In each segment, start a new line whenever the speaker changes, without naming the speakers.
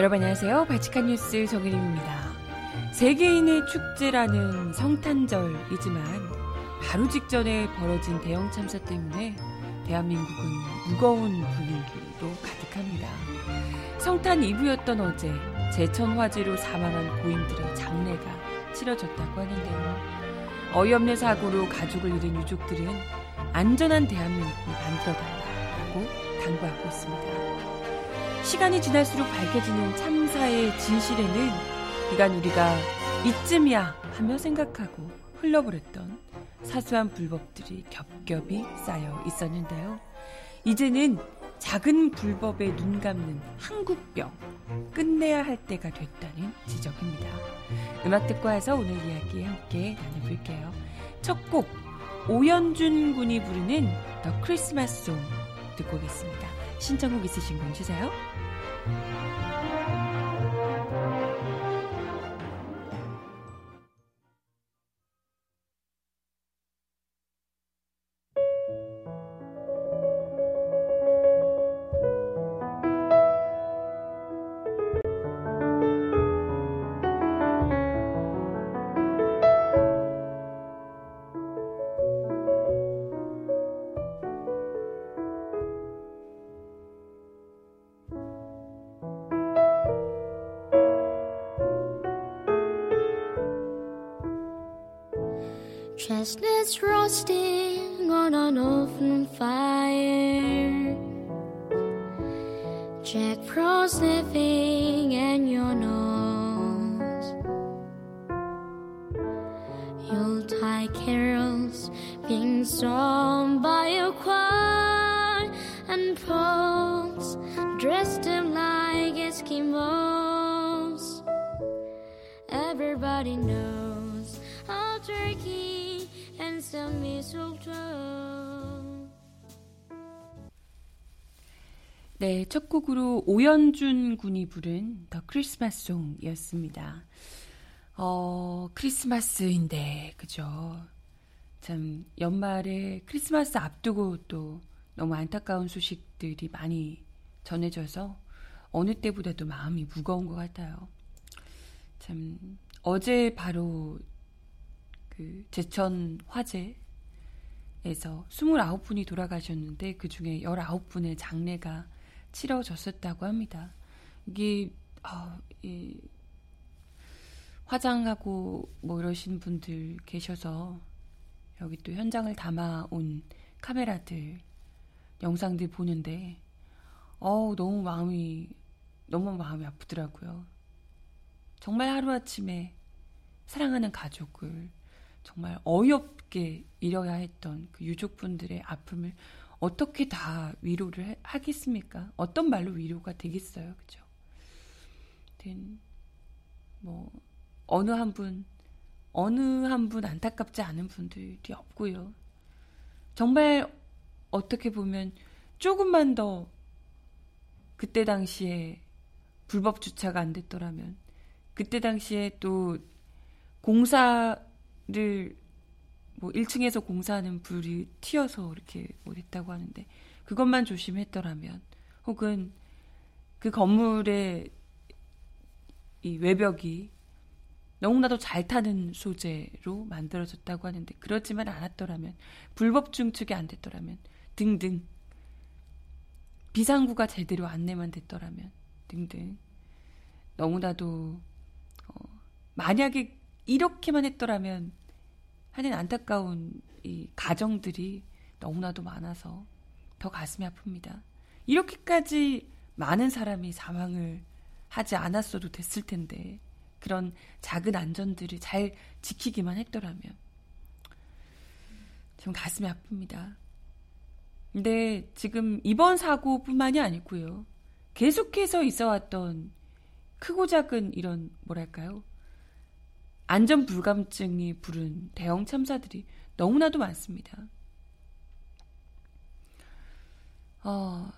여러분 안녕하세요. 바칙한 뉴스 정혜림입니다. 세계인의 축제라는 성탄절이지만 하루 직전에 벌어진 대형 참사 때문에 대한민국은 무거운 분위기로 가득합니다. 성탄 이브였던 어제 제천 화재로 사망한 고인들의 장례가 치러졌다고 하는데요. 어이없는 사고로 가족을 잃은 유족들은 안전한 대한민국을 만들어달라고 당부하고 있습니다. 시간이 지날수록 밝혀지는 참사의 진실에는 이간 우리가 이쯤이야 하며 생각하고 흘려보냈던 사소한 불법들이 겹겹이 쌓여 있었는데요. 이제는 작은 불법에 눈 감는 한국병 끝내야 할 때가 됐다는 지적입니다. 음악 듣고 와서 오늘 이야기 함께 나눠볼게요. 첫 곡 오연준 군이 부르는 더 크리스마스 송 듣고 오겠습니다. 신청곡 있으신 분 주세요.
Música roasting on an open fire. Jack Frost sniffing in your nose. Yuletide carols being sung by a choir and folks dressed up like Eskimos. Everybody knows a turkey and some mistletoe.
네, 첫 곡으로 오연준 군이 부른 더 크리스마스 송이었습니다. 어, 크리스마스인데, 그죠? 참, 연말에 크리스마스 앞두고 또 너무 안타까운 소식들이 많이 전해져서 어느 때보다도 마음이 무거운 것 같아요. 참, 어제 바로 그 제천 화재에서 29분이 돌아가셨는데 그 중에 19분의 장례가 치러졌었다고 합니다. 이게 어, 이, 화장하고 뭐 이러신 분들 계셔서 여기 또 현장을 담아온 카메라들 영상들 보는데 어우 너무 마음이 너무 마음이 아프더라고요. 정말 하루아침에 사랑하는 가족을 정말 어이없게 잃어야 했던 그 유족분들의 아픔을 어떻게 다 위로를 하겠습니까? 어떤 말로 위로가 되겠어요, 그죠? 뭐 어느 한 분, 어느 한 분 안타깝지 않은 분들이 없고요. 정말 어떻게 보면 조금만 더 그때 당시에 불법 주차가 안 됐더라면 그때 당시에 또 공사 를 뭐 1층에서 공사하는 불이 튀어서 이렇게 뭐 됐다고 하는데 그것만 조심했더라면 혹은 그 건물의 이 외벽이 너무나도 잘 타는 소재로 만들어졌다고 하는데 그렇지만 않았더라면 불법 중축이 안 됐더라면 등등 비상구가 제대로 안내만 됐더라면 등등 너무나도 어, 만약에 이렇게만 했더라면 하는 안타까운 이 가정들이 너무나도 많아서 더 가슴이 아픕니다. 이렇게까지 많은 사람이 사망을 하지 않았어도 됐을 텐데 그런 작은 안전들을 잘 지키기만 했더라면 좀 가슴이 아픕니다. 근데 지금 이번 사고뿐만이 아니고요. 계속해서 있어왔던 크고 작은 이런 뭐랄까요? 안전 불감증이 부른 대형 참사들이 너무나도 많습니다. 어,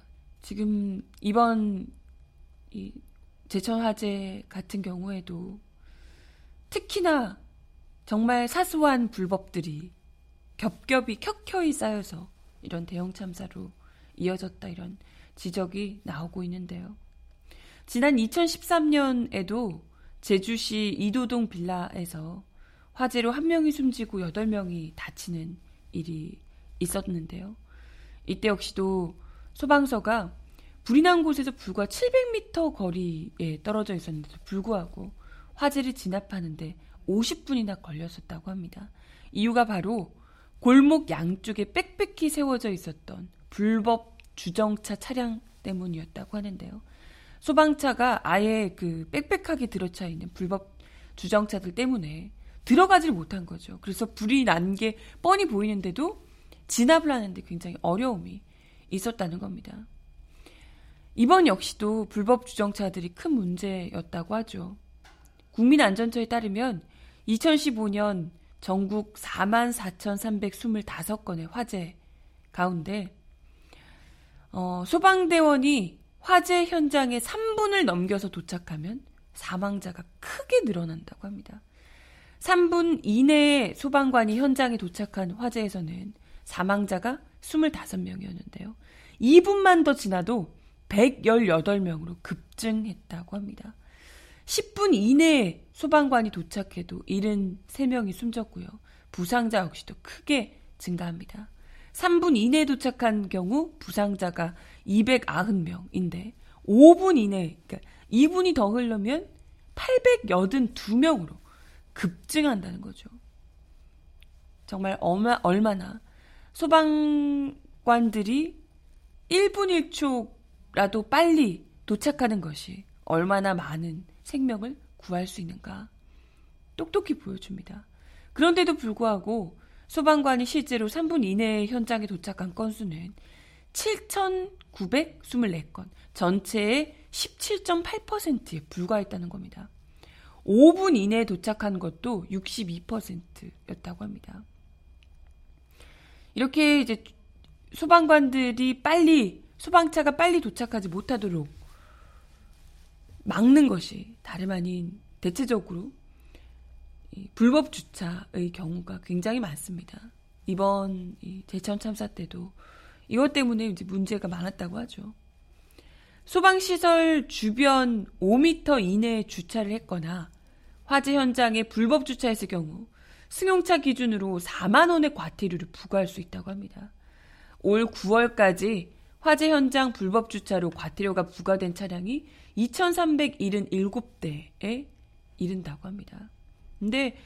지금 이번 이 제천 화재 같은 경우에도 특히나 정말 사소한 불법들이 겹겹이 켜켜이 쌓여서 이런 대형 참사로 이어졌다 이런 지적이 나오고 있는데요. 지난 2013년에도 제주시 이도동 빌라에서 화재로 한 명이 숨지고 8명이 다치는 일이 있었는데요. 이때 역시도 소방서가 불이 난 곳에서 불과 700m 거리에 떨어져 있었는데도 불구하고 화재를 진압하는데 50분이나 걸렸었다고 합니다. 이유가 바로 골목 양쪽에 빽빽히 세워져 있었던 불법 주정차 차량 때문이었다고 하는데요. 소방차가 아예 그 빽빽하게 들어차 있는 불법 주정차들 때문에 들어가질 못한 거죠. 그래서 불이 난 게 뻔히 보이는데도 진압을 하는데 굉장히 어려움이 있었다는 겁니다. 이번 역시도 불법 주정차들이 큰 문제였다고 하죠. 국민안전처에 따르면 2015년 전국 44,325건의 화재 가운데 어, 소방대원이 화재 현장에 3분을 넘겨서 도착하면 사망자가 크게 늘어난다고 합니다. 3분 이내에 소방관이 현장에 도착한 화재에서는 사망자가 25명이었는데요. 2분만 더 지나도 118명으로 급증했다고 합니다. 10분 이내에 소방관이 도착해도 73명이 숨졌고요. 부상자 역시도 크게 증가합니다. 3분 이내에 도착한 경우 부상자가 290명인데 5분 이내, 그러니까 2분이 더 흐르면 882명으로 급증한다는 거죠. 정말 얼마, 얼마나 소방관들이 1분 1초라도 빨리 도착하는 것이 얼마나 많은 생명을 구할 수 있는가 똑똑히 보여줍니다. 그런데도 불구하고 소방관이 실제로 3분 이내에 현장에 도착한 건수는 7,924건, 전체의 17.8%에 불과했다는 겁니다. 5분 이내에 도착한 것도 62%였다고 합니다. 이렇게 이제 소방관들이 빨리 소방차가 빨리 도착하지 못하도록 막는 것이 다름 아닌 대체적으로 불법 주차의 경우가 굉장히 많습니다. 이번 제천 참사 때도 이것 때문에 이제 문제가 많았다고 하죠. 소방시설 주변 5m 이내에 주차를 했거나 화재 현장에 불법 주차했을 경우 승용차 기준으로 4만 원의 과태료를 부과할 수 있다고 합니다. 올 9월까지 화재 현장 불법 주차로 과태료가 부과된 차량이 2,377대에 이른다고 합니다. 근데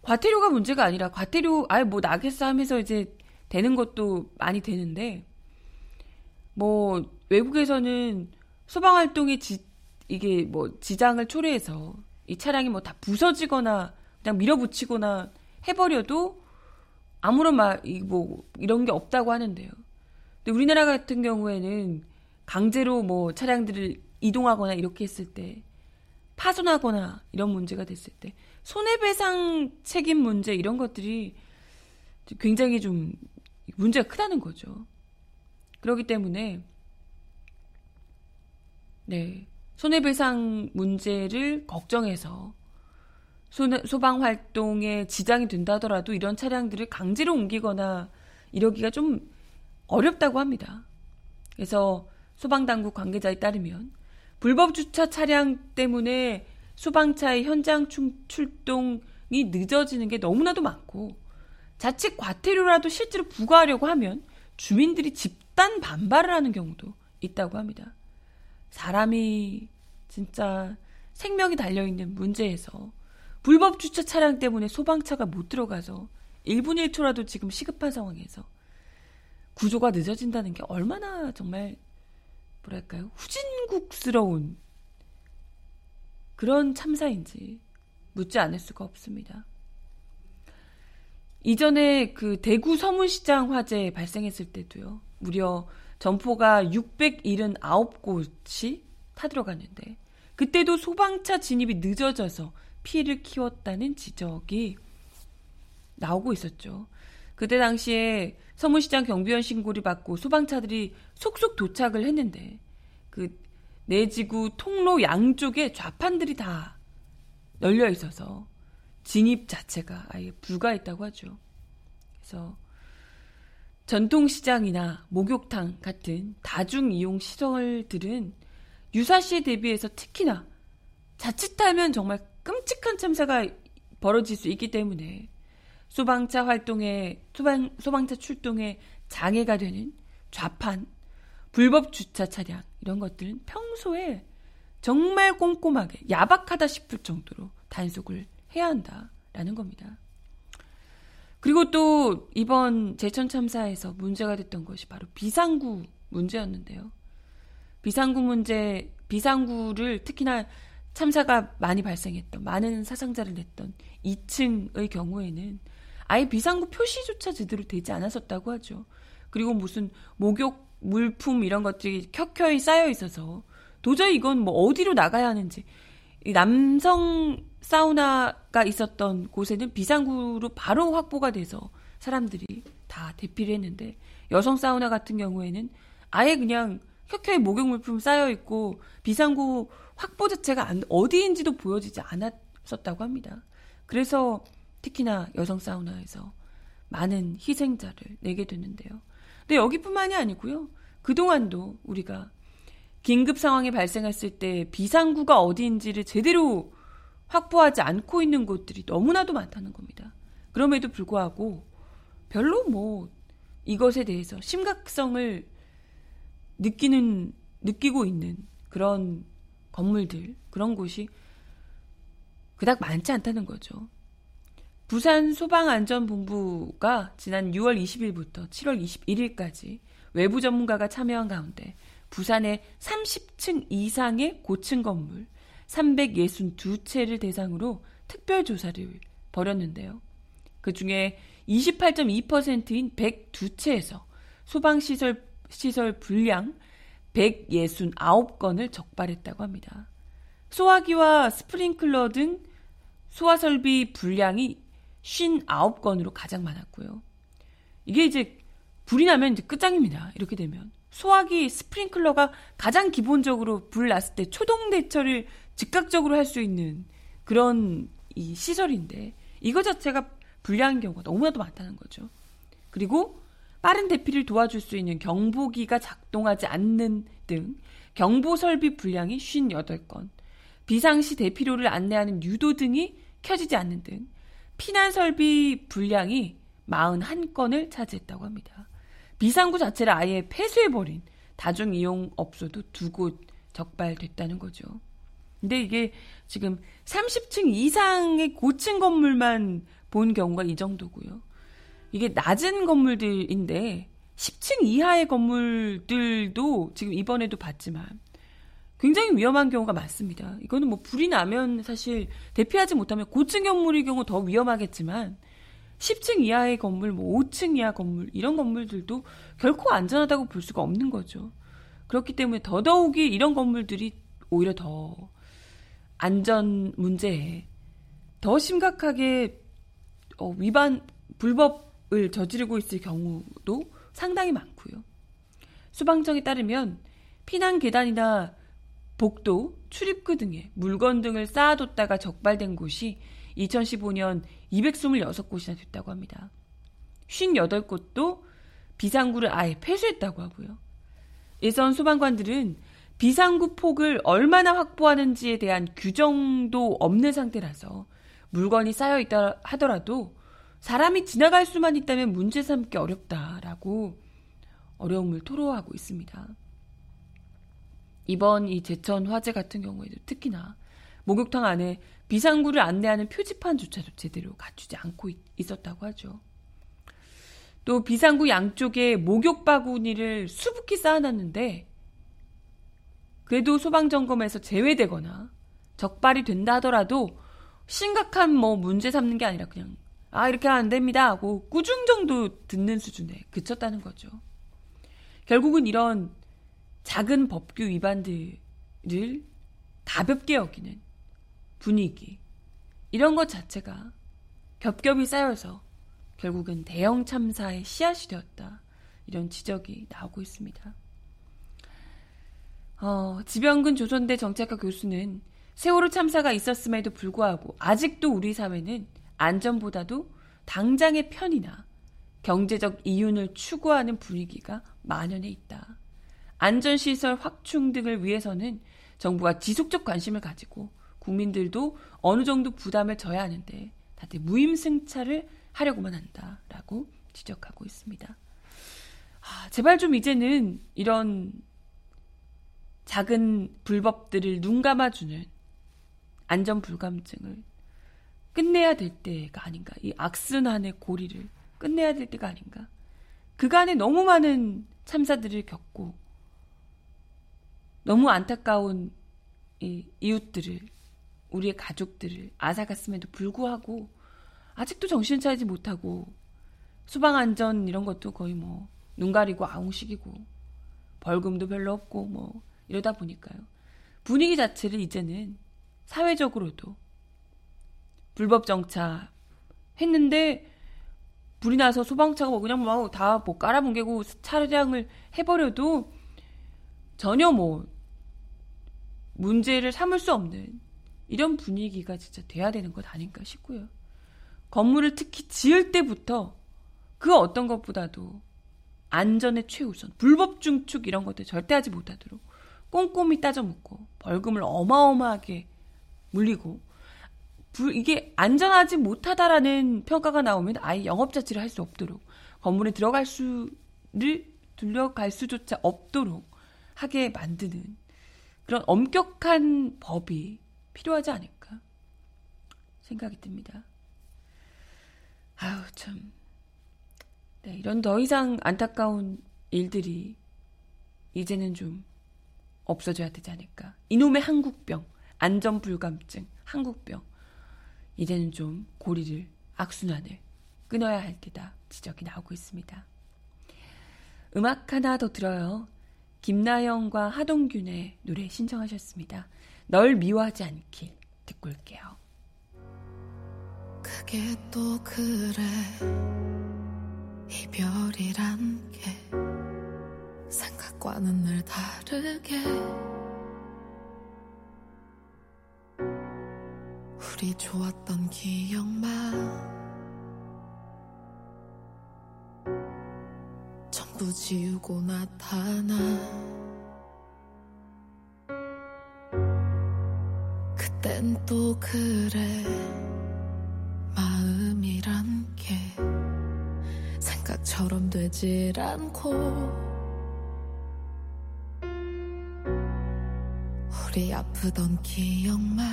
과태료가 문제가 아니라 과태료 아예 뭐 나겠어 하면서 이제 되는 것도 많이 되는데 뭐 외국에서는 소방 활동에 지, 이게 뭐 지장을 초래해서 이 차량이 뭐 다 부서지거나 그냥 밀어붙이거나 해버려도 아무런 말뭐 이런 게 없다고 하는데요. 근데 우리나라 같은 경우에는 강제로 뭐 차량들을 이동하거나 이렇게 했을 때 파손하거나 이런 문제가 됐을 때 손해배상 책임 문제 이런 것들이 굉장히 좀 문제가 크다는 거죠. 그렇기 때문에 네 손해배상 문제를 걱정해서 소방 활동에 지장이 된다더라도 이런 차량들을 강제로 옮기거나 이러기가 좀 어렵다고 합니다. 그래서 소방당국 관계자에 따르면 불법 주차 차량 때문에 소방차의 현장 출동이 늦어지는 게 너무나도 많고 자칫 과태료라도 실제로 부과하려고 하면 주민들이 집단 반발을 하는 경우도 있다고 합니다. 사람이 진짜 생명이 달려있는 문제에서 불법 주차 차량 때문에 소방차가 못 들어가서 1분 1초라도 지금 시급한 상황에서 구조가 늦어진다는 게 얼마나 정말 뭐랄까요 후진국스러운 그런 참사인지 묻지 않을 수가 없습니다. 이전에 그 대구 서문시장 화재 발생했을 때도요. 무려 점포가 679곳이 타들어갔는데 그때도 소방차 진입이 늦어져서 피해를 키웠다는 지적이 나오고 있었죠. 그때 당시에 서문시장 경비원 신고를 받고 소방차들이 속속 도착을 했는데 그 내지구 통로 양쪽에 좌판들이 다 널려 있어서 진입 자체가 아예 불가했다고 하죠. 그래서 전통시장이나 목욕탕 같은 다중이용 시설들은 유사시에 대비해서 특히나 자칫하면 정말 끔찍한 참사가 벌어질 수 있기 때문에 소방차 활동에 소방 소방차 출동에 장애가 되는 좌판, 불법 주차 차량 이런 것들은 평소에 정말 꼼꼼하게 야박하다 싶을 정도로 단속을 해야 한다라는 겁니다. 그리고 또 이번 제천 참사에서 문제가 됐던 것이 바로 비상구 문제였는데요. 비상구 문제, 비상구를 특히나 참사가 많이 발생했던 많은 사상자를 냈던 2층의 경우에는 아예 비상구 표시조차 제대로 되지 않았었다고 하죠. 그리고 무슨 목욕 물품 이런 것들이 켜켜이 쌓여 있어서 도저히 이건 뭐 어디로 나가야 하는지 남성 사우나가 있었던 곳에는 비상구로 바로 확보가 돼서 사람들이 다 대피를 했는데 여성 사우나 같은 경우에는 아예 그냥 켜켜이 목욕 물품 쌓여 있고 비상구 확보 자체가 안, 어디인지도 보여지지 않았었다고 합니다. 그래서 특히나 여성 사우나에서 많은 희생자를 내게 됐는데요. 근데 여기뿐만이 아니고요. 그동안도 우리가 긴급 상황이 발생했을 때 비상구가 어디인지를 제대로 확보하지 않고 있는 곳들이 너무나도 많다는 겁니다. 그럼에도 불구하고 별로 뭐 이것에 대해서 심각성을 느끼는 느끼고 있는 그런 건물들 그런 곳이 그닥 많지 않다는 거죠. 부산 소방안전본부가 지난 6월 20일부터 7월 21일까지 외부 전문가가 참여한 가운데 부산의 30층 이상의 고층 건물 362채를 대상으로 특별 조사를 벌였는데요. 그 중에 28.2%인 102채에서 소방시설 시설 불량 169건을 적발했다고 합니다. 소화기와 스프링클러 등 소화설비 불량이 59건으로 가장 많았고요. 이게 이제 불이 나면 이제 끝장입니다. 이렇게 되면. 소화기 스프링클러가 가장 기본적으로 불 났을 때 초동 대처를 즉각적으로 할 수 있는 그런 이 시설인데 이거 자체가 불리한 경우가 너무나도 많다는 거죠. 그리고 빠른 대피를 도와줄 수 있는 경보기가 작동하지 않는 등 경보 설비 불량이 58건, 비상시 대피로를 안내하는 유도 등이 켜지지 않는 등 피난 설비 불량이 41건을 차지했다고 합니다. 비상구 자체를 아예 폐쇄해버린 다중이용 업소도 두 곳 적발됐다는 거죠. 근데 이게 지금 30층 이상의 고층 건물만 본 경우가 이 정도고요. 이게 낮은 건물들인데 10층 이하의 건물들도 지금 이번에도 봤지만 굉장히 위험한 경우가 많습니다. 이거는 뭐 불이 나면 사실 대피하지 못하면 고층 건물의 경우 더 위험하겠지만 10층 이하의 건물, 뭐 5층 이하 건물 이런 건물들도 결코 안전하다고 볼 수가 없는 거죠. 그렇기 때문에 더더욱이 이런 건물들이 오히려 더 안전 문제에 더 심각하게 어, 위반 불법을 저지르고 있을 경우도 상당히 많고요. 수방청에 따르면 피난 계단이나 복도, 출입구 등에 물건 등을 쌓아뒀다가 적발된 곳이 2015년 226곳이나 됐다고 합니다. 58곳도 비상구를 아예 폐쇄했다고 하고요. 예선 소방관들은 비상구 폭을 얼마나 확보하는지에 대한 규정도 없는 상태라서 물건이 쌓여 있다 하더라도 사람이 지나갈 수만 있다면 문제 삼기 어렵다라고 어려움을 토로하고 있습니다. 이번 이 제천 화재 같은 경우에도 특히나 목욕탕 안에 비상구를 안내하는 표지판조차도 제대로 갖추지 않고 있었다고 하죠. 또 비상구 양쪽에 목욕 바구니를 수북히 쌓아놨는데 그래도 소방 점검에서 제외되거나 적발이 된다 하더라도 심각한 뭐 문제 삼는 게 아니라 그냥 아 이렇게 안 됩니다 하고 꾸중 정도 듣는 수준에 그쳤다는 거죠. 결국은 이런 작은 법규 위반들을 가볍게 여기는 분위기 이런 것 자체가 겹겹이 쌓여서 결국은 대형 참사의 씨앗이 되었다. 이런 지적이 나오고 있습니다. 어, 지병근 조선대 정책과 교수는 세월호 참사가 있었음에도 불구하고 아직도 우리 사회는 안전보다도 당장의 편이나 경제적 이윤을 추구하는 분위기가 만연해 있다. 안전시설 확충 등을 위해서는 정부가 지속적 관심을 가지고 국민들도 어느 정도 부담을 져야 하는데 다들 무임승차를 하려고만 한다라고 지적하고 있습니다. 아, 제발 좀 이제는 이런 작은 불법들을 눈 감아주는 안전 불감증을 끝내야 될 때가 아닌가. 이 악순환의 고리를 끝내야 될 때가 아닌가. 그간에 너무 많은 참사들을 겪고 너무 안타까운 이 이웃들을 우리의 가족들을 앗아갔음에도 불구하고 아직도 정신 차리지 못하고 수방 안전 이런 것도 거의 뭐 눈 가리고 아웅식이고 벌금도 별로 없고 뭐 이러다 보니까요. 분위기 자체를 이제는 사회적으로도 불법 정차 했는데 불이 나서 소방차가 뭐 그냥 뭐 다뭐 깔아뭉개고 차량을 해버려도 전혀 뭐 문제를 삼을 수 없는 이런 분위기가 진짜 돼야 되는 것 아닌가 싶고요. 건물을 특히 지을 때부터 그 어떤 것보다도 안전의 최우선, 불법 중축 이런 것들 절대 하지 못하도록 꼼꼼히 따져 묻고 벌금을 어마어마하게 물리고 불, 이게 안전하지 못하다라는 평가가 나오면 아예 영업 자체를 할 수 없도록 건물에 들어갈 수를 들려갈 수조차 없도록 하게 만드는 그런 엄격한 법이 필요하지 않을까 생각이 듭니다. 아유 참. 네, 이런 더 이상 안타까운 일들이 이제는 좀 없어져야 되지 않을까. 이놈의 한국병, 안전불감증, 한국병. 이제는 좀 고리를, 악순환을 끊어야 할 때다 지적이 나오고 있습니다. 음악 하나 더 들어요. 김나영과 하동균의 노래 신청하셨습니다. 널 미워하지 않길 듣고 올게요.
그게 또 그래 이별이란 게 생각과는 늘 다르게 우리 좋았던 기억만 전부 지우고 나타나 땐 또 그래. 마음이란 게 생각처럼 되질 않고 우리 아프던 기억만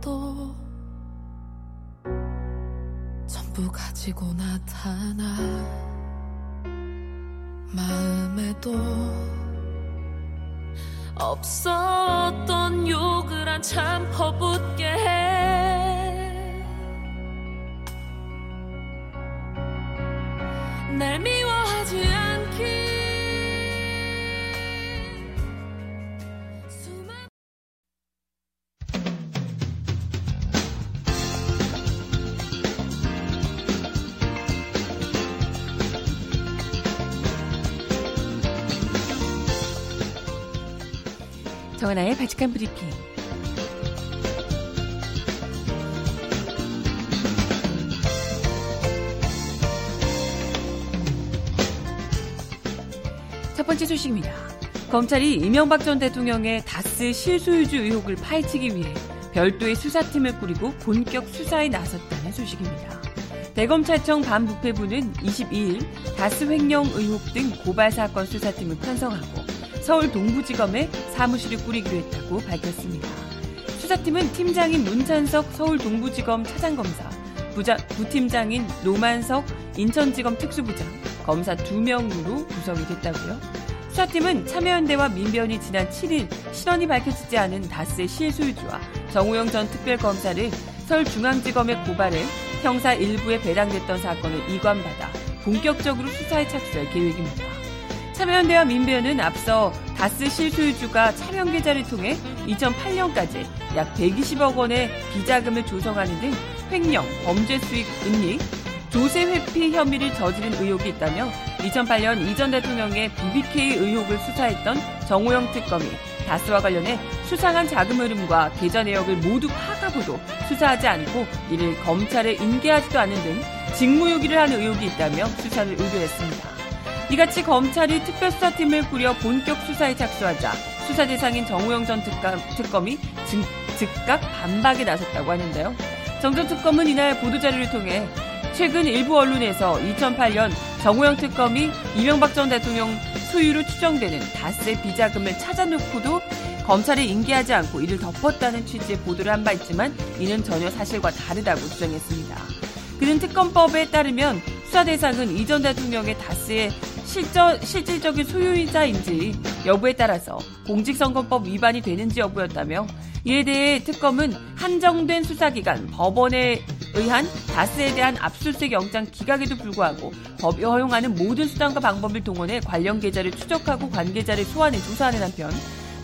또 전부 가지고 나타나. 마음에도 없었던 욕을 한참 퍼붓게 해
정하나의 바칙한 브리핑. 첫 번째 소식입니다. 검찰이 이명박 전 대통령의 다스 실소유주 의혹을 파헤치기 위해 별도의 수사팀을 꾸리고 본격 수사에 나섰다는 소식입니다. 대검찰청 반부패부는 22일 다스 횡령 의혹 등 고발 사건 수사팀을 편성하고 서울 동부지검에 사무실을 꾸리기로 했다고 밝혔습니다. 수사팀은 팀장인 문찬석 서울 동부지검 차장검사, 부자, 부팀장인 노만석 인천지검 특수부장, 검사 2명으로 구성이 됐다고요. 수사팀은 참여연대와 민변이 지난 7일 실언이 밝혀지지 않은 다스의 실소유주와 정우영 전 특별검사를 서울중앙지검에 고발해 형사 일부에 배당됐던 사건을 이관받아 본격적으로 수사에 착수할 계획입니다. 참여연대와 민변은 앞서 다스 실소유주가 차명 계좌를 통해 2008년까지 약 120억 원의 비자금을 조성하는 등 횡령, 범죄 수익 은닉, 조세 회피 혐의를 저지른 의혹이 있다며 2008년 이전 대통령의 BBK 의혹을 수사했던 정호영 특검이 다스와 관련해 수상한 자금 흐름과 계좌 내역을 모두 파악하고도 수사하지 않고 이를 검찰에 인계하지도 않은 등 직무유기를 한 의혹이 있다며 수사를 의뢰했습니다. 이같이 검찰이 특별수사팀을 꾸려 본격 수사에 착수하자 수사 대상인 정우영 전 특감, 특검이 즉, 즉각 반박에 나섰다고 하는데요. 정 전 특검은 이날 보도자료를 통해 최근 일부 언론에서 2008년 정우영 특검이 이명박 전 대통령 소유로 추정되는 다스의 비자금을 찾아놓고도 검찰에 인계하지 않고 이를 덮었다는 취지의 보도를 한 바 있지만 이는 전혀 사실과 다르다고 주장했습니다. 그는 특검법에 따르면 수사 대상은 이 전 대통령의 다스의 실저, 실질적인 소유자인지 여부에 따라서 공직선거법 위반이 되는지 여부였다며 이에 대해 특검은 한정된 수사기간 법원에 의한 다스에 대한 압수수색 영장 기각에도 불구하고 법이 허용하는 모든 수단과 방법을 동원해 관련 계좌를 추적하고 관계자를 소환해 조사하는 한편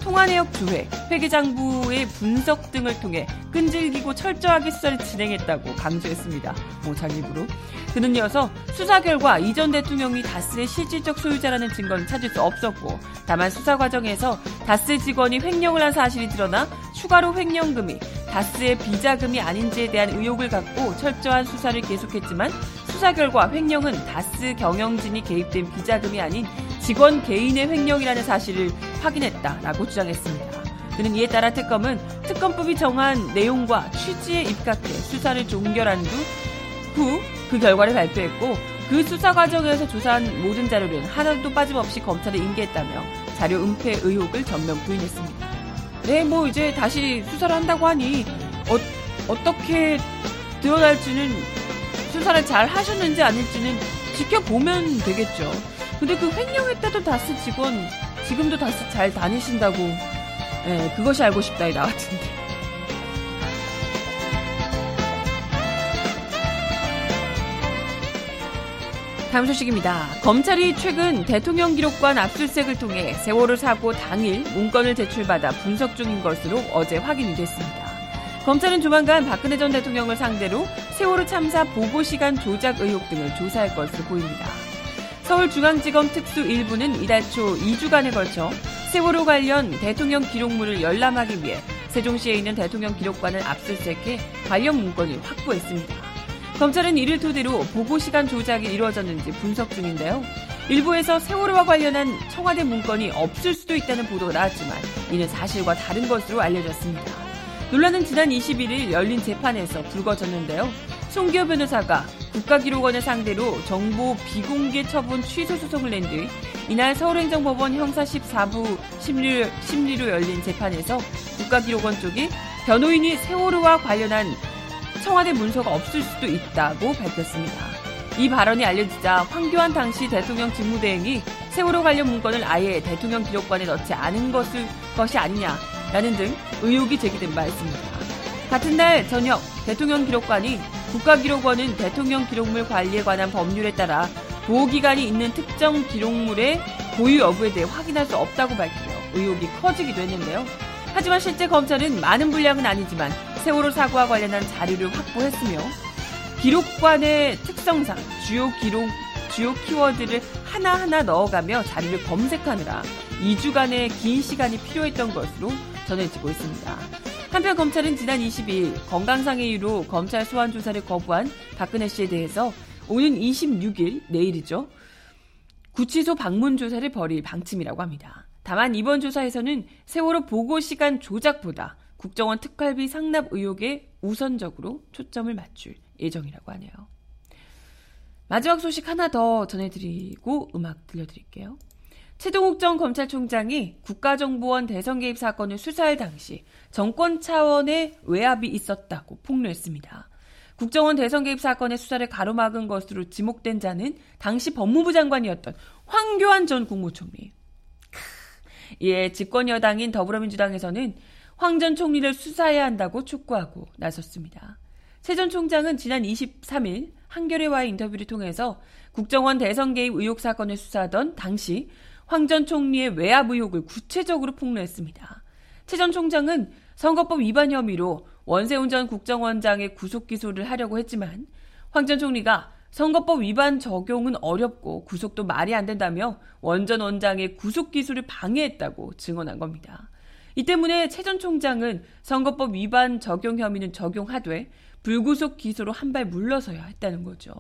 통화내역 조회, 회계장부의 분석 등을 통해 끈질기고 철저하게 수사를 진행했다고 강조했습니다. 모장입으로. 그는 이어서 수사 결과 이전 대통령이 다스의 실질적 소유자라는 증거는 찾을 수 없었고 다만 수사 과정에서 다스 직원이 횡령을 한 사실이 드러나 추가로 횡령금이 다스의 비자금이 아닌지에 대한 의혹을 갖고 철저한 수사를 계속했지만 수사 결과 횡령은 다스 경영진이 개입된 비자금이 아닌 직원 개인의 횡령이라는 사실을 확인했다라고 주장했습니다. 그는 이에 따라 특검은 특검법이 정한 내용과 취지에 입각해 수사를 종결한 후 그 결과를 발표했고 그 수사 과정에서 조사한 모든 자료는 하나도 빠짐없이 검찰에 인계했다며 자료 은폐 의혹을 전면 부인했습니다. 네, 뭐 이제 다시 수사를 한다고 하니 어, 어떻게 드러날지는 수사를 잘 하셨는지 아닐지는 지켜보면 되겠죠. 근데 그 횡령했다던 다스 직원 지금도 다스 잘 다니신다고 예, 그것이 알고 싶다이 나 같은데. 다음 소식입니다. 검찰이 최근 대통령 기록관 압수수색을 통해 세월호 사고 당일 문건을 제출받아 분석 중인 것으로 어제 확인이 됐습니다. 검찰은 조만간 박근혜 전 대통령을 상대로 세월호 참사 보고 시간 조작 의혹 등을 조사할 것으로 보입니다. 서울중앙지검 특수 1부는 이달 초 2주간에 걸쳐 세월호 관련 대통령 기록물을 열람하기 위해 세종시에 있는 대통령 기록관을 압수수색해 관련 문건을 확보했습니다. 검찰은 이를 토대로 보고 시간 조작이 이루어졌는지 분석 중인데요. 일부에서 세월호와 관련한 청와대 문건이 없을 수도 있다는 보도가 나왔지만 이는 사실과 다른 것으로 알려졌습니다. 논란은 지난 21일 열린 재판에서 불거졌는데요. 송기호 변호사가 국가기록원을 상대로 정보 비공개 처분 취소 소송을 낸 뒤 이날 서울행정법원 형사 14부 심리로, 심리로 열린 재판에서 국가기록원 쪽이 변호인이 세월호와 관련한 청와대 문서가 없을 수도 있다고 밝혔습니다. 이 발언이 알려지자 황교안 당시 대통령 직무대행이 세월호 관련 문건을 아예 대통령 기록관에 넣지 않은 것을, 것이 아니냐라는 등 의혹이 제기된 바 있습니다. 같은 날 저녁 대통령 기록관이 국가기록원은 대통령 기록물 관리에 관한 법률에 따라 보호기간이 있는 특정 기록물의 보유 여부에 대해 확인할 수 없다고 밝히며 의혹이 커지기도 했는데요. 하지만 실제 검찰은 많은 분량은 아니지만 세월호 사고와 관련한 자료를 확보했으며 기록관의 특성상 주요 기록, 주요 키워드를 하나하나 넣어가며 자료를 검색하느라 2주간의 긴 시간이 필요했던 것으로 전해지고 있습니다. 한편 검찰은 지난 22일 건강상의 이유로 검찰 소환 조사를 거부한 박근혜 씨에 대해서 오는 26일 내일이죠. 구치소 방문 조사를 벌일 방침이라고 합니다. 다만 이번 조사에서는 세월호 보고 시간 조작보다 국정원 특활비 상납 의혹에 우선적으로 초점을 맞출 예정이라고 하네요. 마지막 소식 하나 더 전해드리고 음악 들려드릴게요. 최동욱 전 검찰총장이 국가정보원 대선 개입 사건을 수사할 당시 정권 차원의 외압이 있었다고 폭로했습니다. 국정원 대선 개입 사건의 수사를 가로막은 것으로 지목된 자는 당시 법무부 장관이었던 황교안 전 국무총리. 이에 집권 여당인 더불어민주당에서는 황 전 총리를 수사해야 한다고 촉구하고 나섰습니다. 최 전 총장은 지난 23일 한겨레와의 인터뷰를 통해서 국정원 대선 개입 의혹 사건을 수사하던 당시 황 전 총리의 외압 의혹을 구체적으로 폭로했습니다. 최 전 총장은 선거법 위반 혐의로 원세훈 전 국정원장의 구속 기소를 하려고 했지만 황 전 총리가 선거법 위반 적용은 어렵고 구속도 말이 안 된다며 원 전 원장의 구속 기술을 방해했다고 증언한 겁니다. 이 때문에 최 전 총장은 선거법 위반 적용 혐의는 적용하되 불구속 기소로 한 발 물러서야 했다는 거죠.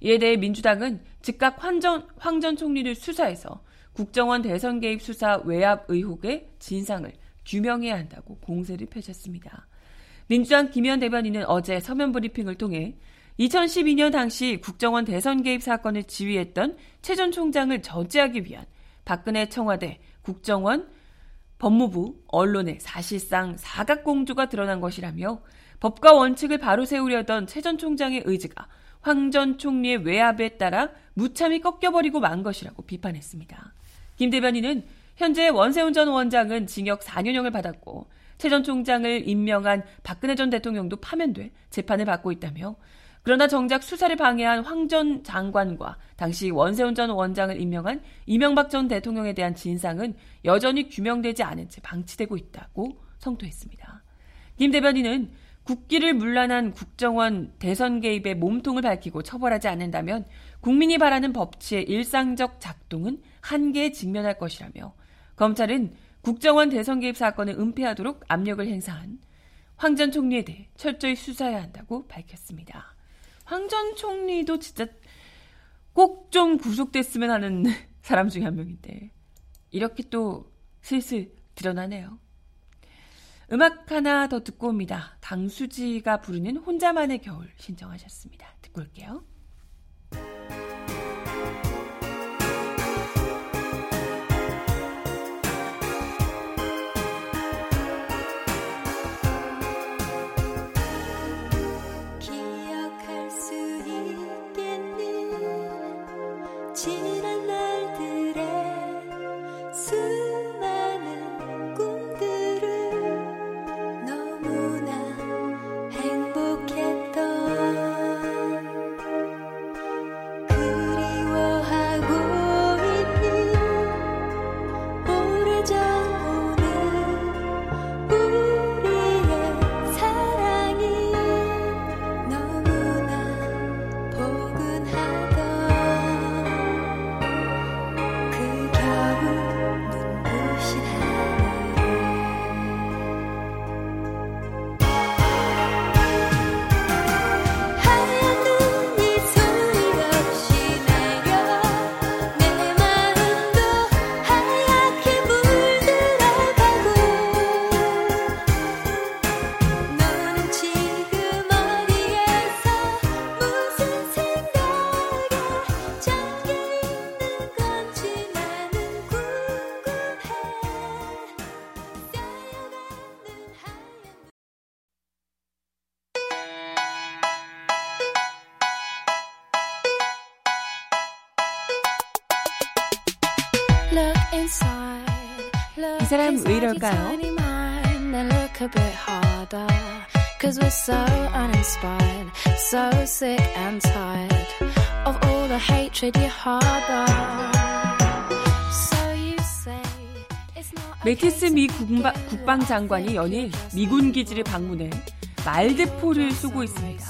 이에 대해 민주당은 즉각 황전, 황 전 총리를 수사해서 국정원 대선 개입 수사 외압 의혹의 진상을 규명해야 한다고 공세를 펼쳤습니다. 민주당 김현 대변인은 어제 서면 브리핑을 통해 2012년 당시 국정원 대선 개입 사건을 지휘했던 최 전 총장을 저지하기 위한 박근혜 청와대 국정원 법무부, 언론의 사실상 사각공조가 드러난 것이라며 법과 원칙을 바로 세우려던 최 전 총장의 의지가 황 전 총리의 외압에 따라 무참히 꺾여버리고 만 것이라고 비판했습니다. 김 대변인은 현재 원세훈 전 원장은 징역 4년형을 받았고 최 전 총장을 임명한 박근혜 전 대통령도 파면돼 재판을 받고 있다며 그러나 정작 수사를 방해한 황 전 장관과 당시 원세훈 전 원장을 임명한 이명박 전 대통령에 대한 진상은 여전히 규명되지 않은 채 방치되고 있다고 성토했습니다. 김 대변인은 국기를 물란한 국정원 대선 개입의 몸통을 밝히고 처벌하지 않는다면 국민이 바라는 법치의 일상적 작동은 한계에 직면할 것이라며 검찰은 국정원 대선 개입 사건을 은폐하도록 압력을 행사한 황 전 총리에 대해 철저히 수사해야 한다고 밝혔습니다. 황 전 총리도 진짜 꼭 좀 구속됐으면 하는 사람 중에 한 명인데 이렇게 또 슬슬 드러나네요. 음악 하나 더 듣고 옵니다. 강수지가 부르는 혼자만의 겨울 신청하셨습니다. 듣고 올게요. 왜 이럴까요? Cause we're so uninspired, so sick and tired of all the hatred you harbor. So you say it's not 메티스 미 국방, 국방장관이 연일 미군 기지를 방문해 말드포를 쏘고 있습니다.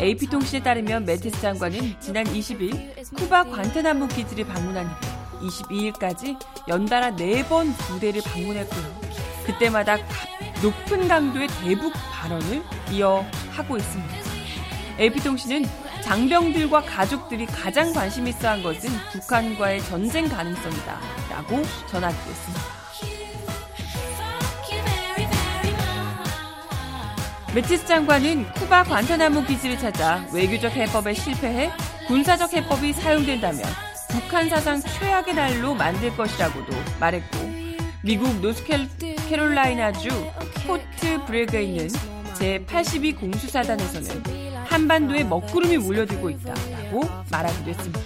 AP통신에 따르면 메티스 장관은 지난 20일 쿠바 관테나무 기지를 방문한 이후 22일까지 연달아 4번 부대를 방문했고요. 그때마다 높은 강도의 대북 발언을 이어 하고 있습니다. AP통신은 장병들과 가족들이 가장 관심 있어 한 것은 북한과의 전쟁 가능성이다. 라고 전하기도 했습니다. 매티스 장관은 쿠바 관타나무 기지를 찾아 외교적 해법에 실패해 군사적 해법이 사용된다면 북한 사상 최악의 날로 만들 것이라고도 말했고 미국 노스캐롤라이나주 포트 브레그에 있는 제82 공수사단에서는 한반도에 먹구름이 몰려들고 있다라고 말하기도 했습니다.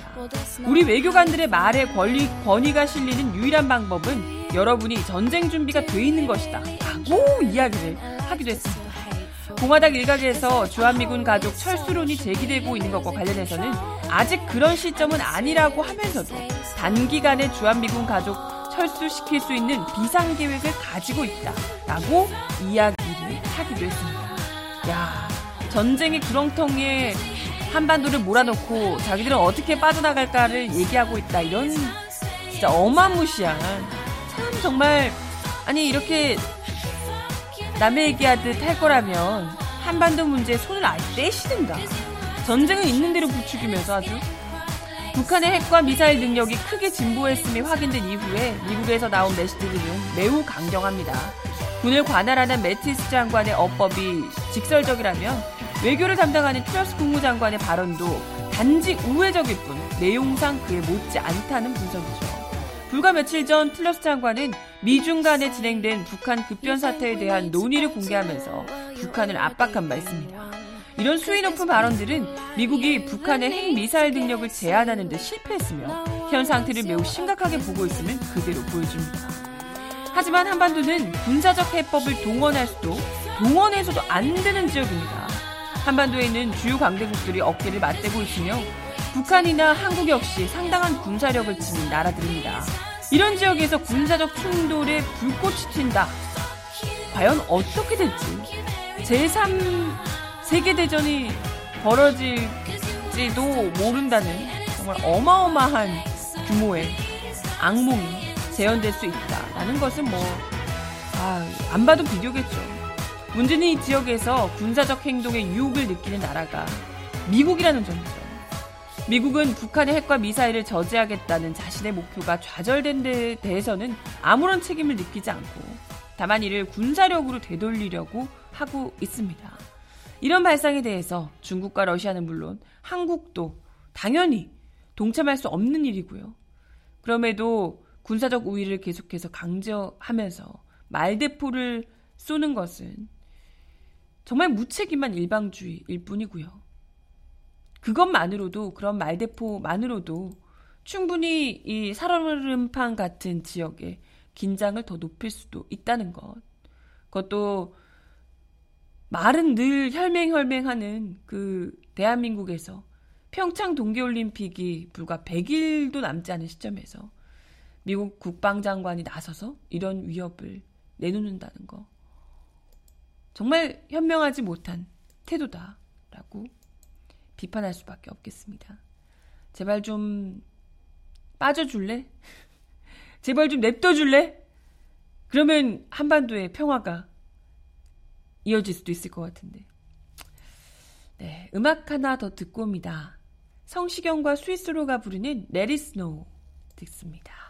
우리 외교관들의 말에 권리, 권위가 실리는 유일한 방법은 여러분이 전쟁 준비가 돼 있는 것이다 라고 이야기를 하기도 했습니다. 공화당 일각에서 주한미군 가족 철수론이 제기되고 있는 것과 관련해서는 아직 그런 시점은 아니라고 하면서도 단기간에 주한미군 가족 철수시킬 수 있는 비상계획을 가지고 있다라고 이야기를 하기도 했습니다. 야, 전쟁의 구렁텅이에 한반도를 몰아놓고 자기들은 어떻게 빠져나갈까를 얘기하고 있다. 이런 진짜 어마무시한 참 정말 아니 이렇게 남의 얘기하듯 할 거라면 한반도 문제에 손을 아예 떼시든가 전쟁은 있는 대로 부추기면서 아주 북한의 핵과 미사일 능력이 크게 진보했음이 확인된 이후에 미국에서 나온 메시지들은 매우 강경합니다. 군을 관할하는 매티스 장관의 어법이 직설적이라면 외교를 담당하는 트러스 국무장관의 발언도 단지 우회적일 뿐 내용상 그에 못지 않다는 분석이죠. 불과 며칠 전 틀러스 장관은 미중 간에 진행된 북한 급변 사태에 대한 논의를 공개하면서 북한을 압박한 바 있습니다. 이런 수위 높은 발언들은 미국이 북한의 핵 미사일 능력을 제한하는 데 실패했으며 현 상태를 매우 심각하게 보고 있음을 그대로 보여줍니다. 하지만 한반도는 군사적 해법을 동원할 수도 동원해서도 안 되는 지역입니다. 한반도에 있는 주요 강대국들이 어깨를 맞대고 있으며 북한이나 한국 역시 상당한 군사력을 지닌 나라들입니다. 이런 지역에서 군사적 충돌에 불꽃이 튄다. 과연 어떻게 될지 제3 세계대전이 벌어질지도 모른다는 정말 어마어마한 규모의 악몽이 재현될 수 있다라는 것은 뭐, 아, 안 봐도 비교겠죠. 문제는 이 지역에서 군사적 행동에 유혹을 느끼는 나라가 미국이라는 점이죠. 미국은 북한의 핵과 미사일을 저지하겠다는 자신의 목표가 좌절된 데 대해서는 아무런 책임을 느끼지 않고 다만 이를 군사력으로 되돌리려고 하고 있습니다. 이런 발상에 대해서 중국과 러시아는 물론 한국도 당연히 동참할 수 없는 일이고요. 그럼에도 군사적 우위를 계속해서 강조하면서 말대포를 쏘는 것은 정말 무책임한 일방주의일 뿐이고요. 그것만으로도 그런 말대포만으로도 충분히 이 살얼음판 같은 지역에 긴장을 더 높일 수도 있다는 것. 그것도 말은 늘 혈맹혈맹하는 그 대한민국에서 평창 동계올림픽이 불과 100일도 남지 않은 시점에서 미국 국방장관이 나서서 이런 위협을 내놓는다는 거. 정말 현명하지 못한 태도다라고 비판할 수밖에 없겠습니다. 제발 좀 빠져줄래? 제발 좀 냅둬줄래? 그러면 한반도의 평화가 이어질 수도 있을 것 같은데. 네, 음악 하나 더 듣고 옵니다. 성시경과 스위스로가 부르는 It Snow 듣습니다.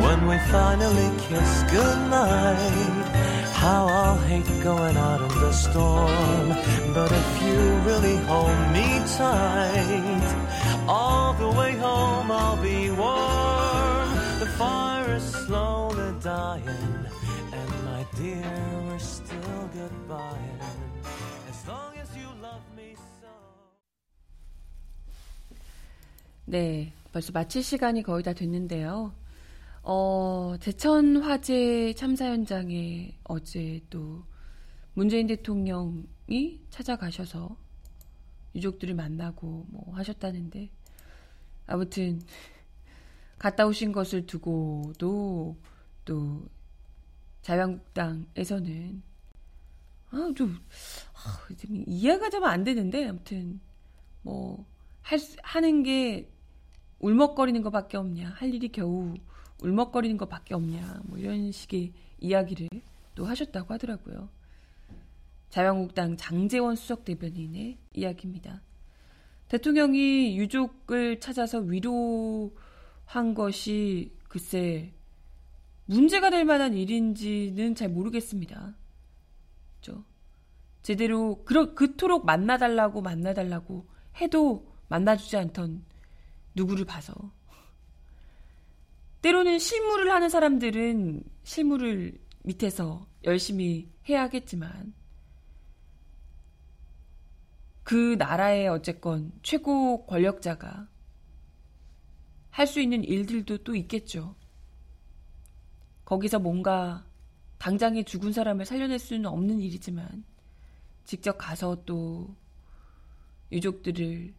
When we finally kiss goodnight, how I'll hate going out in the storm. But if you really hold me tight, all the way home I'll be warm. The fire is slowly dying, and my dear, we're still goodbye. As long as you love me so. 네, 벌써 마칠 시간이 거의 다 됐는데요. 어, 제천 화재 참사 현장에 어제 또 문재인 대통령이 찾아가셔서 유족들을 만나고 뭐 하셨다는데 아무튼 갔다 오신 것을 두고도 또 자유한국당에서는 아, 좀, 아, 좀 이해가 좀 안 되는데 아무튼 뭐 할, 하는 게 울먹거리는 것밖에 없냐. 할 일이 겨우 울먹거리는 것밖에 없냐 뭐 이런 식의 이야기를 또 하셨다고 하더라고요. 자유한국당 장재원 수석 대변인의 이야기입니다. 대통령이 유족을 찾아서 위로한 것이 글쎄 문제가 될 만한 일인지는 잘 모르겠습니다. 그죠? 제대로 그러, 그토록 만나달라고 만나달라고 해도 만나주지 않던 누구를 봐서 때로는 실무를 하는 사람들은 실무를 밑에서 열심히 해야 하겠지만 그 나라의 어쨌건 최고 권력자가 할 수 있는 일들도 또 있겠죠. 거기서 뭔가 당장에 죽은 사람을 살려낼 수는 없는 일이지만 직접 가서 또 유족들을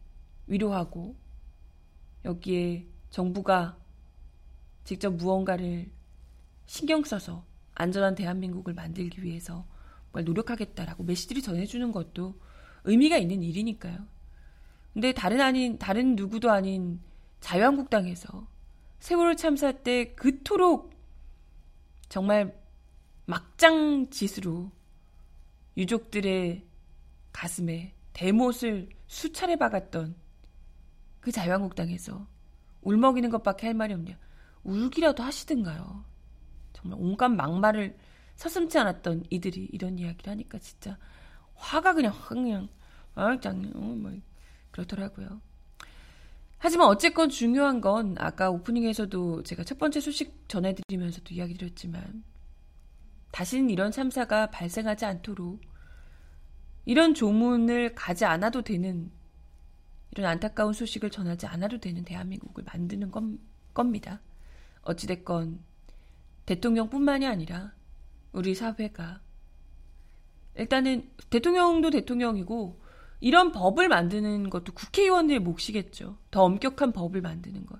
위로하고 여기에 정부가 직접 무언가를 신경 써서 안전한 대한민국을 만들기 위해서 뭘 노력하겠다라고 메시지를 전해주는 것도 의미가 있는 일이니까요. 근데 다른 아닌 다른 누구도 아닌 자유한국당에서 세월호 참사 때 그토록 정말 막장 짓으로 유족들의 가슴에 대못을 수차례 박았던 그 자유한국당에서 울먹이는 것밖에 할 말이 없냐. 울기라도 하시든가요. 정말 온갖 막말을 서슴지 않았던 이들이 이런 이야기를 하니까 진짜 화가 그냥 확 그냥 아 짱 어, 뭐 그렇더라고요. 하지만 어쨌건 중요한 건 아까 오프닝에서도 제가 첫 번째 소식 전해드리면서도 이야기 드렸지만 다시는 이런 참사가 발생하지 않도록 이런 조문을 가지 않아도 되는 이런 안타까운 소식을 전하지 않아도 되는 대한민국을 만드는 건, 겁니다. 어찌됐건 대통령뿐만이 아니라 우리 사회가 일단은 대통령도 대통령이고 이런 법을 만드는 것도 국회의원들의 몫이겠죠. 더 엄격한 법을 만드는 것.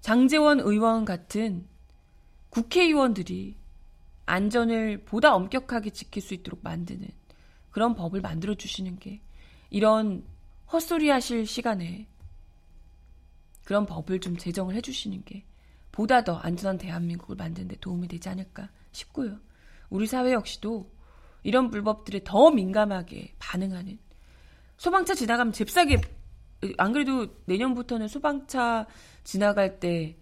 장재원 의원 같은 국회의원들이 안전을 보다 엄격하게 지킬 수 있도록 만드는 그런 법을 만들어 주시는 게 이런 헛소리 하실 시간에 그런 법을 좀 제정을 해 주시는 게 보다 더 안전한 대한민국을 만드는 데 도움이 되지 않을까 싶고요. 우리 사회 역시도 이런 불법들에 더 민감하게 반응하는 소방차 지나가면 잽싸게 안 그래도 내년부터는 소방차 지나갈 때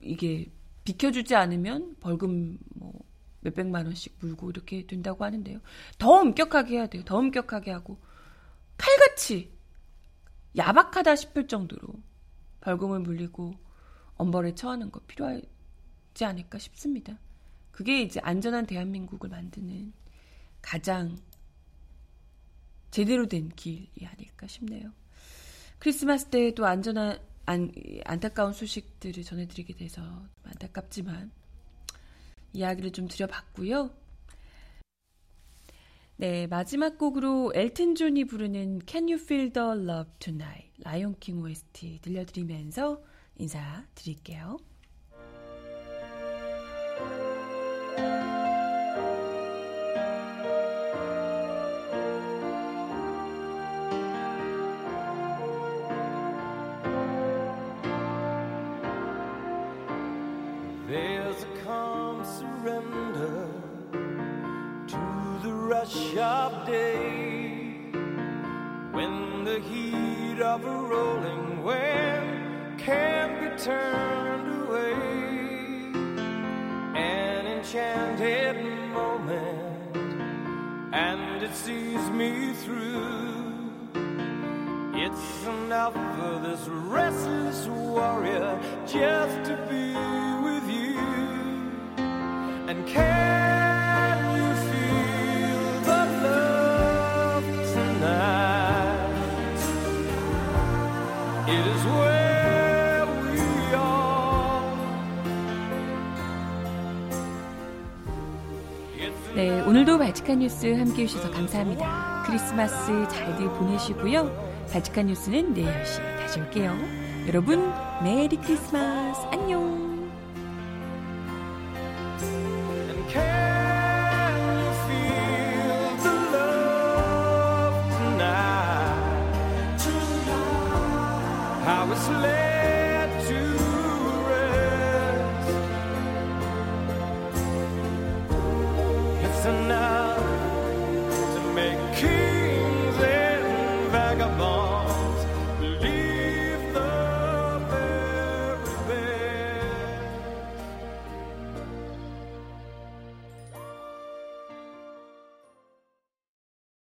이게 비켜주지 않으면 벌금 뭐 몇백만 원씩 물고 이렇게 된다고 하는데요. 더 엄격하게 해야 돼요. 더 엄격하게 하고 칼같이 야박하다 싶을 정도로 벌금을 물리고 엄벌에 처하는 거 필요하지 않을까 싶습니다. 그게 이제 안전한 대한민국을 만드는 가장 제대로 된 길이 아닐까 싶네요. 크리스마스 때또 안전한 안, 안타까운 소식들을 전해드리게 돼서 안타깝지만 이야기를 좀 드려봤고요. 네, 마지막 곡으로 엘튼 존이 부르는 Can You Feel the Love Tonight 라이온 킹 OST 들려드리면서 인사드릴게요. of a turned away. An enchanted moment, and it sees me through. It's enough for this restless warrior just to be 오늘도 발칙한 뉴스 함께 해주셔서 감사합니다. 크리스마스 잘들 보내시고요. 발칙한 뉴스는 내일 10시 다시 올게요. 여러분, 메리 크리스마스. 안녕.